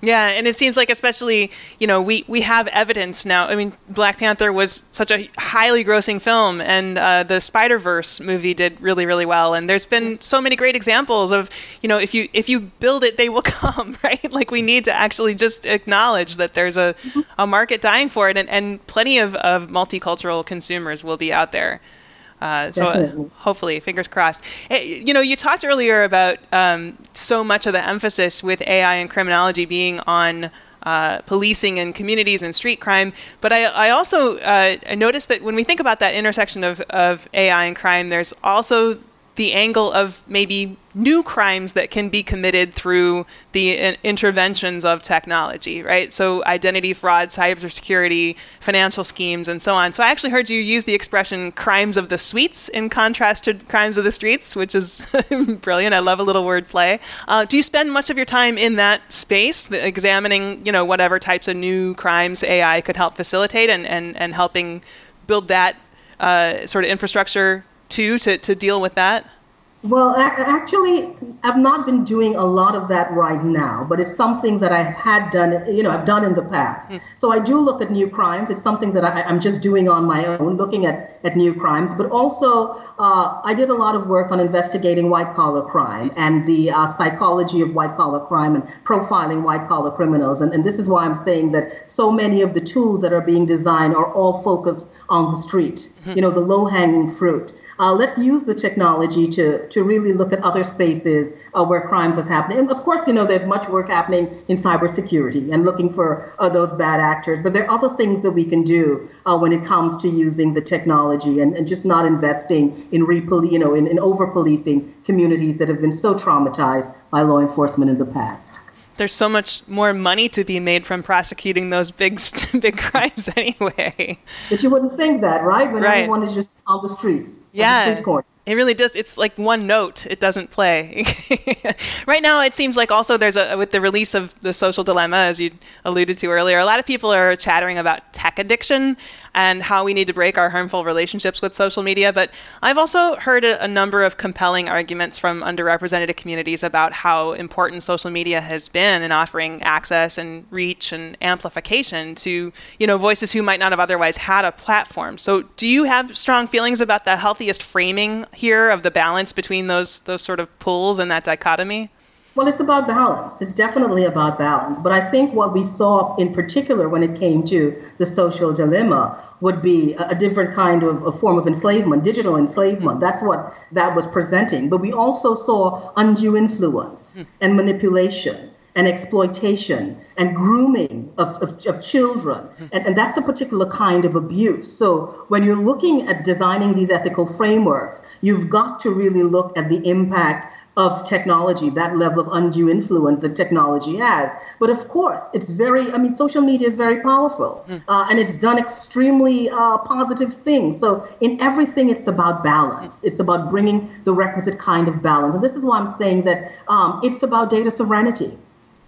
Yeah, and it seems like especially, you know, we, we have evidence now. I mean, Black Panther was such a highly grossing film, and uh, the Spider Verse movie did really really well. And there's been so many great examples of, you know, if you if you build it, they will come, right? Like we need to actually just acknowledge that there's a, mm-hmm. a market dying for it, and, and plenty of, of multicultural consumers will be out there. Uh, so uh, hopefully, fingers crossed. Hey, you know, you talked earlier about um, so much of the emphasis with AI and criminology being on uh, policing and communities and street crime. But I, I also uh, I noticed that when we think about that intersection of, of AI and crime, there's also the angle of maybe new crimes that can be committed through the interventions of technology, right? So identity fraud, cybersecurity, financial schemes, and so on. So I actually heard you use the expression crimes of the suites in contrast to crimes of the streets, which is brilliant. I love a little wordplay. Uh, do you spend much of your time in that space, examining, you know, whatever types of new crimes AI could help facilitate and, and, and helping build that uh, sort of infrastructure too to, to deal with that? Well, actually, I've not been doing a lot of that right now, but it's something that I had done, you know, I've done in the past. Mm. So I do look at new crimes. It's something that I, am just doing on my own, looking at, at new crimes. But also, uh, I did a lot of work on investigating white collar crime and the uh, psychology of white collar crime and profiling white collar criminals. And, and this is why I'm saying that so many of the tools that are being designed are all focused on the street, mm-hmm. you know, the low hanging fruit. Uh, let's use the technology to, to really look at other spaces uh, where crimes are happening. And of course, you know, there's much work happening in cybersecurity and looking for uh, those bad actors. But there are other things that we can do uh, when it comes to using the technology and, and just not investing in repol- you know, in, in over policing communities that have been so traumatized by law enforcement in the past there's so much more money to be made from prosecuting those big big crimes anyway. But you wouldn't think that, right? When right. everyone is just on the streets, yeah. The street it really does. It's like one note. It doesn't play. right now, it seems like also there's a with the release of the social dilemma, as you alluded to earlier. A lot of people are chattering about tech addiction and how we need to break our harmful relationships with social media. But I've also heard a, a number of compelling arguments from underrepresented communities about how important social media has been in offering access and reach and amplification to you know voices who might not have otherwise had a platform. So, do you have strong feelings about the healthiest framing here of the balance between those those sort of pulls and that dichotomy? Well, it's about balance. It's definitely about balance. But I think what we saw in particular when it came to the social dilemma would be a, different kind of a form of enslavement, digital enslavement. That's what that was presenting. But we also saw undue influence hmm. and manipulation and exploitation and grooming of, of, of children. Hmm. And, and that's a particular kind of abuse. So when you're looking at designing these ethical frameworks, you've got to really look at the impact of technology, that level of undue influence that technology has. But of course, it's very, I mean, social media is very powerful mm. uh, and it's done extremely uh, positive things. So in everything, it's about balance. It's about bringing the requisite kind of balance. And this is why I'm saying that um, it's about data sovereignty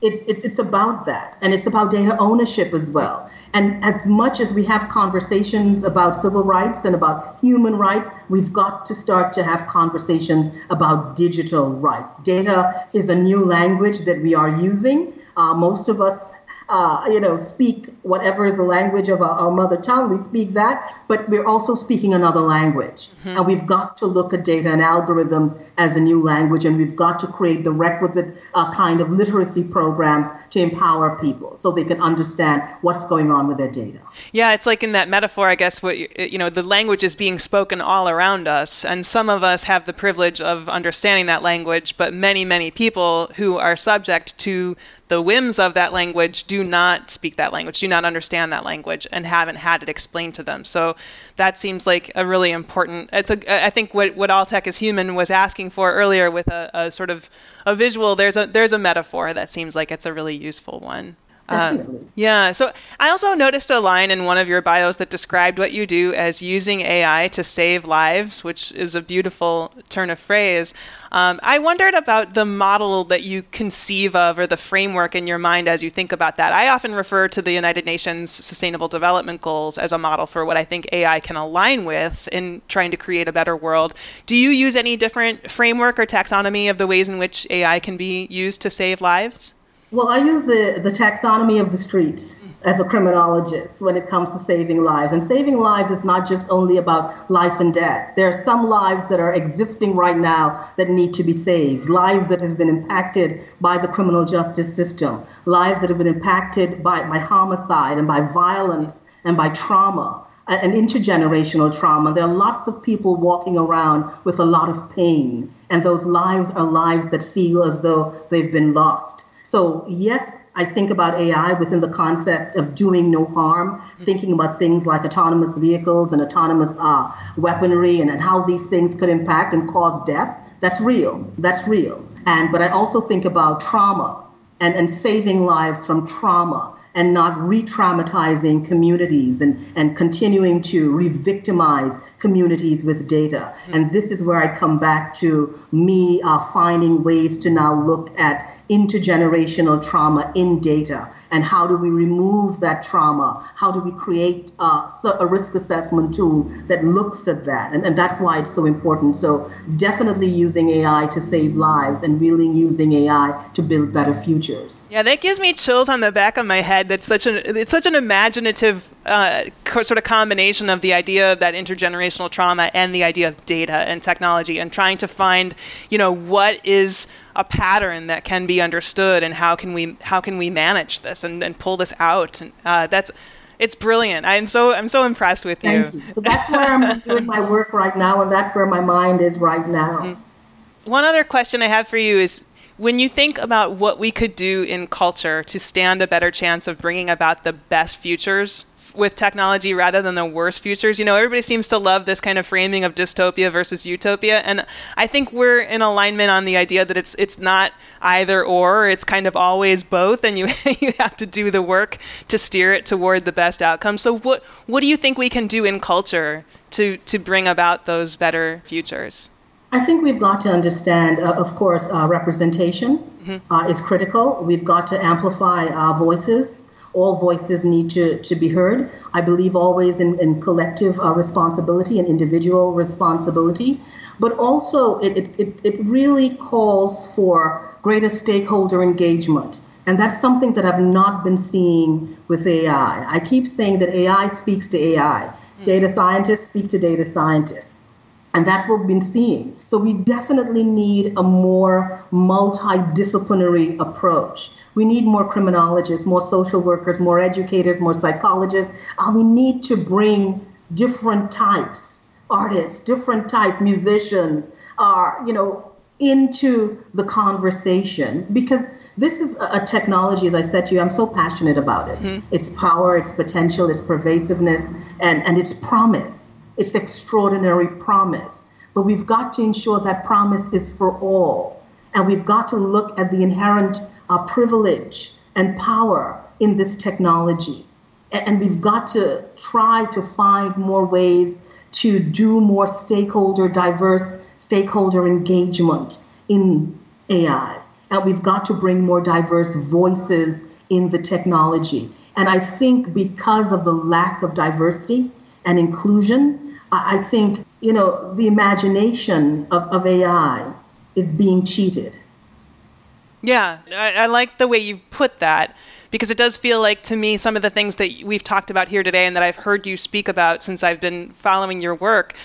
it's, it's, it's about that. And it's about data ownership as well. And as much as we have conversations about civil rights and about human rights, we've got to start to have conversations about digital rights. Data is a new language that we are using. Uh, most of us uh, you know, speak whatever the language of our, our, mother tongue, we speak that, but we're also speaking another language. Mm-hmm. And we've got to look at data and algorithms as a new language, and we've got to create the requisite uh, kind of literacy programs to empower people so they can understand what's going on with their data. Yeah, it's like in that metaphor, I guess, what you know, the language is being spoken all around us, and some of us have the privilege of understanding that language, but many, many people who are subject to the whims of that language do not speak that language, do not understand that language, and haven't had it explained to them. So that seems like a really important. It's a. I think what what all tech is human was asking for earlier with a, a sort of a visual. There's a there's a metaphor that seems like it's a really useful one. Um, yeah. So I also noticed a line in one of your bios that described what you do as using AI to save lives, which is a beautiful turn of phrase. Um, I wondered about the model that you conceive of or the framework in your mind as you think about that. I often refer to the United Nations Sustainable Development Goals as a model for what I think AI can align with in trying to create a better world. Do you use any different framework or taxonomy of the ways in which AI can be used to save lives? Well, I use the, the taxonomy of the streets as a criminologist when it comes to saving lives. And saving lives is not just only about life and death. There are some lives that are existing right now that need to be saved, lives that have been impacted by the criminal justice system, lives that have been impacted by, by homicide and by violence and by trauma and intergenerational trauma. There are lots of people walking around with a lot of pain, and those lives are lives that feel as though they've been lost. So, yes, I think about AI within the concept of doing no harm, thinking about things like autonomous vehicles and autonomous uh, weaponry and, and how these things could impact and cause death. That's real. That's real. And but I also think about trauma and, and saving lives from trauma and not re traumatizing communities and, and continuing to re victimize communities with data. And this is where I come back to me uh, finding ways to now look at intergenerational trauma in data and how do we remove that trauma? How do we create a risk assessment tool that looks at that? And, and that's why it's so important. So, definitely using AI to save lives and really using AI to build better futures. Yeah, that gives me chills on the back of my head. That's such an it's such an imaginative uh, sort of combination of the idea of that intergenerational trauma and the idea of data and technology and trying to find, you know, what is a pattern that can be understood and how can we how can we manage this and, and pull this out and uh, that's it's brilliant i'm so i'm so impressed with you, you. so that's where i'm doing my work right now and that's where my mind is right now mm-hmm. one other question i have for you is when you think about what we could do in culture to stand a better chance of bringing about the best futures with technology rather than the worst futures. You know, everybody seems to love this kind of framing of dystopia versus utopia, and I think we're in alignment on the idea that it's it's not either or. It's kind of always both, and you you have to do the work to steer it toward the best outcome. So, what what do you think we can do in culture to to bring about those better futures? I think we've got to understand, uh, of course, uh, representation mm-hmm. uh, is critical. We've got to amplify our voices all voices need to, to be heard. I believe always in, in collective uh, responsibility and individual responsibility, but also it, it, it really calls for greater stakeholder engagement. And that's something that I've not been seeing with AI. I keep saying that AI speaks to AI. Mm-hmm. Data scientists speak to data scientists. And that's what we've been seeing. So we definitely need a more multidisciplinary approach. We need more criminologists, more social workers, more educators, more psychologists. Uh, we need to bring different types, artists, different types, musicians, uh, you know, into the conversation because this is a technology, as I said to you, I'm so passionate about it. Mm-hmm. Its power, its potential, its pervasiveness, and, and its promise. Its extraordinary promise. But we've got to ensure that promise is for all. And we've got to look at the inherent uh, privilege and power in this technology. And we've got to try to find more ways to do more stakeholder, diverse stakeholder engagement in AI. And we've got to bring more diverse voices in the technology. And I think because of the lack of diversity and inclusion, I think, you know, the imagination of, of AI is being cheated. Yeah, I, I like the way you put that because it does feel like to me some of the things that we've talked about here today and that I've heard you speak about since I've been following your work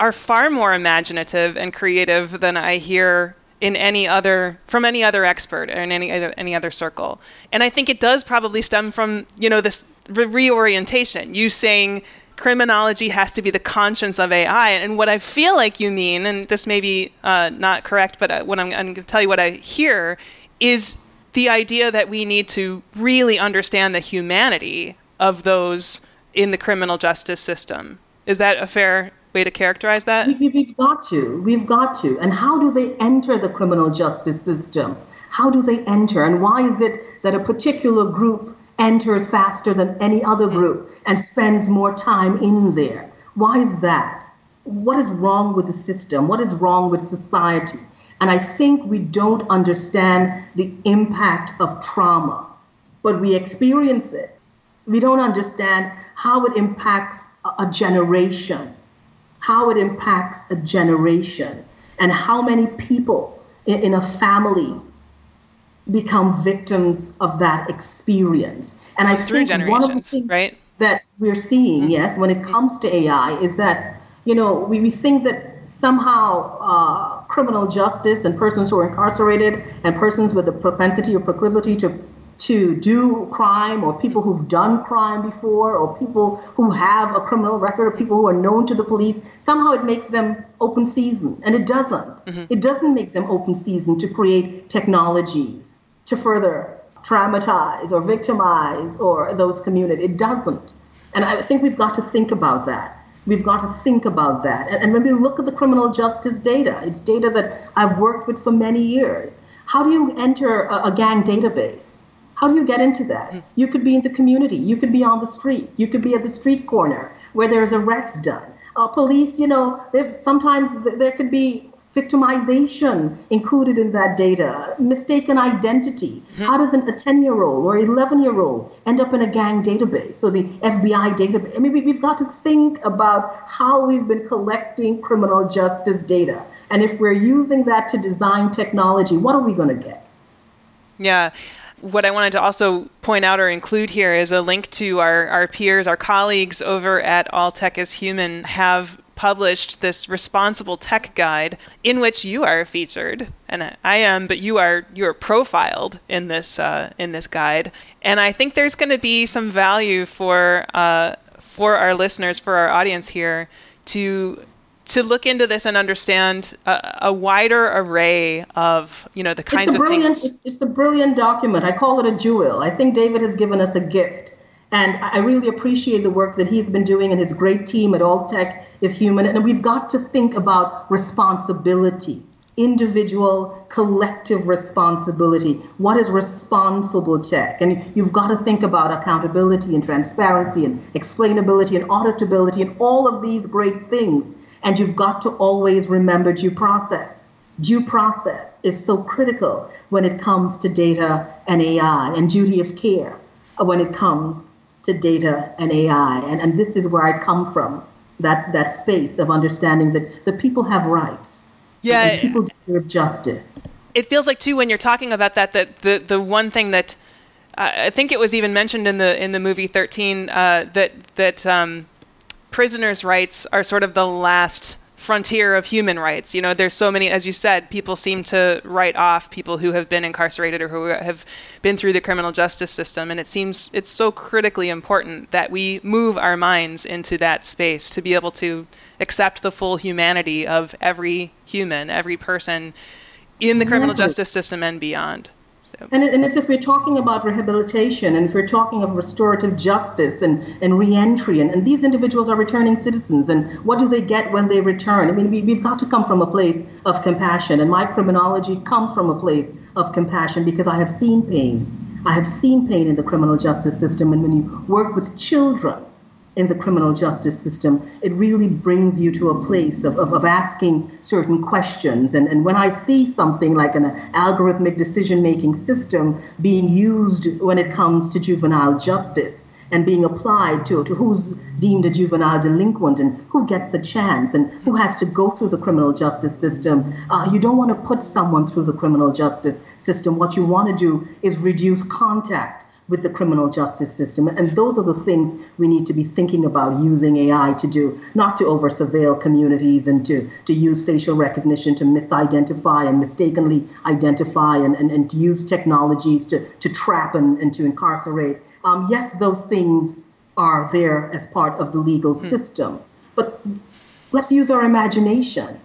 are far more imaginative and creative than I hear in any other from any other expert or in any other, any other circle. And I think it does probably stem from, you know, this re- reorientation. You saying criminology has to be the conscience of AI. And what I feel like you mean, and this may be uh, not correct, but uh, what I'm, I'm going to tell you what I hear is the idea that we need to really understand the humanity of those in the criminal justice system. Is that a fair way to characterize that? We, we've got to. We've got to. And how do they enter the criminal justice system? How do they enter? And why is it that a particular group enters faster than any other group and spends more time in there. Why is that? What is wrong with the system? What is wrong with society? And I think we don't understand the impact of trauma, but we experience it. We don't understand how it impacts a generation, how it impacts a generation, and how many people in a family become victims of that experience. And I think one of the things right? that we're seeing, mm-hmm. yes, when it comes to AI is that, you know, we, we think that somehow uh, criminal justice and persons who are incarcerated and persons with a propensity or proclivity to to do crime or people who've done crime before or people who have a criminal record or people who are known to the police somehow it makes them open season and it doesn't mm-hmm. it doesn't make them open season to create technologies to further traumatize or victimize or those communities. It doesn't. And I think we've got to think about that. We've got to think about that. And, and when we look at the criminal justice data, it's data that I've worked with for many years. How do you enter a, a gang database? How do you get into that? Mm. You could be in the community. You could be on the street. You could be at the street corner where there's arrest done. Uh, police, you know, there's sometimes th- there could be victimization included in that data, mistaken identity. Mm-hmm. How does a 10 year old or 11 year old end up in a gang database or the FBI database? I mean, we, have got to think about how we've been collecting criminal justice data. And if we're using that to design technology, what are we going to get? Yeah what I wanted to also point out or include here is a link to our, our peers, our colleagues over at All Tech is Human have published this responsible tech guide in which you are featured and I am but you are you are profiled in this uh, in this guide and I think there's going to be some value for uh, for our listeners for our audience here to to look into this and understand a, a, wider array of you know the kinds it's a brilliant, of things. It's, it's a brilliant document. I call it a jewel. I think David has given us a gift and I really appreciate the work that he's been doing and his great team at All Tech is Human. And we've got to think about responsibility, individual, collective responsibility. What is responsible tech? And you've got to think about accountability and transparency and explainability and auditability and all of these great things. And you've got to always remember due process. Due process is so critical when it comes to data and AI and duty of care when it comes to data and AI. And, and this is where I come from that, that space of understanding that the people have rights. Yeah. people deserve justice. It feels like, too, when you're talking about that, that the, the one thing that uh, I think it was even mentioned in the in the movie 13 uh, that that um, prisoners' rights are sort of the last frontier of human rights. You know, there's so many, as you said, people seem to write off people who have been incarcerated or who have been through the criminal justice system. And it seems it's so critically important that we move our minds into that space to be able to accept the full humanity of every human, every person in the criminal justice system and beyond. So. And, and as if we're talking about rehabilitation and if we're talking of restorative justice and, and reentry, and, and these individuals are returning citizens, and what do they get when they return? I mean, we, we've got to come from a place of compassion, and my criminology comes from a place of compassion because I have seen pain. I have seen pain in the criminal justice system, and when you work with children, in the criminal justice system, it really brings you to a place of, of, of asking certain questions. And, and when I see something like an algorithmic decision making system being used when it comes to juvenile justice, and being applied to, to who's deemed a juvenile delinquent and who gets the chance and who has to go through the criminal justice system. Uh, you don't want to put someone through the criminal justice system. What you want to do is reduce contact with the criminal justice system. And those are the things we need to be thinking about using AI to do, not to over surveil communities and to, to use facial recognition to misidentify and mistakenly identify and, and, and use technologies to, to trap and, and to incarcerate. Um, yes, those things are there as part of the legal hmm. system, but let's use our imagination.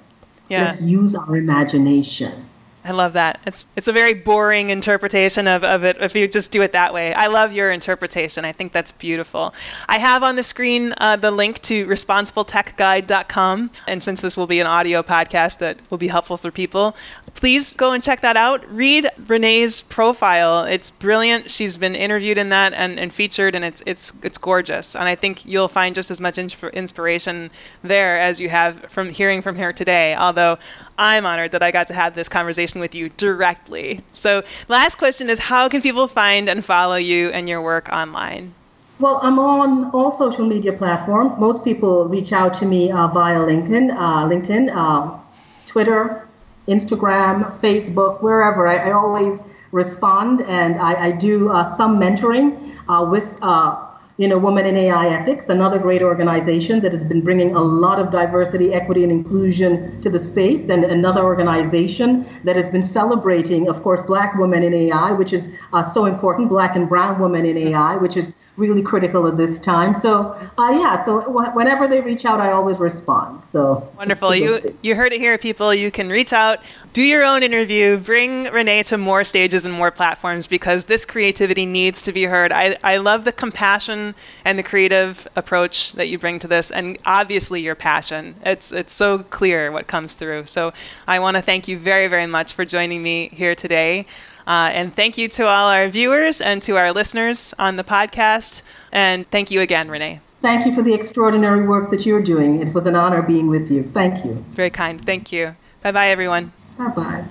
Yeah. Let's use our imagination. I love that. It's it's a very boring interpretation of, of it if you just do it that way. I love your interpretation. I think that's beautiful. I have on the screen uh, the link to responsibletechguide.com. And since this will be an audio podcast that will be helpful for people, please go and check that out. Read Renee's profile. It's brilliant. She's been interviewed in that and, and featured, and it's it's it's gorgeous. And I think you'll find just as much inspiration there as you have from hearing from her today. Although I'm honored that I got to have this conversation with you directly. So, last question is how can people find and follow you and your work online? Well, I'm on all social media platforms. Most people reach out to me uh, via LinkedIn, uh, LinkedIn, uh, Twitter, Instagram, Facebook, wherever. I, I always respond, and I, I do uh, some mentoring uh, with uh, you know, Women in AI Ethics, another great organization that has been bringing a lot of diversity, equity, and inclusion to the space, and another organization that has been celebrating, of course, Black women in AI, which is uh, so important, Black and Brown women in AI, which is really critical at this time. So, uh, yeah, so wh- whenever they reach out, I always respond. So wonderful. You you heard it here, people. You can reach out, do your own interview, bring Renee to more stages and more platforms because this creativity needs to be heard. I I love the compassion and the creative approach that you bring to this, and obviously your passion. It's it's so clear what comes through. So I want to thank you very very much for joining me here today. Uh, and thank you to all our viewers and to our listeners on the podcast. And thank you again, Renee. Thank you for the extraordinary work that you're doing. It was an honor being with you. Thank you. It's very kind. Thank you. Bye bye, everyone. Bye bye.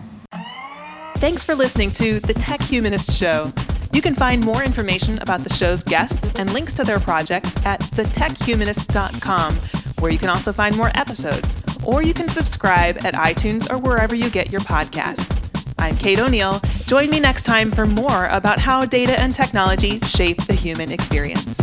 Thanks for listening to The Tech Humanist Show. You can find more information about the show's guests and links to their projects at thetechhumanist.com, where you can also find more episodes. Or you can subscribe at iTunes or wherever you get your podcasts. I'm Kate O'Neill. Join me next time for more about how data and technology shape the human experience.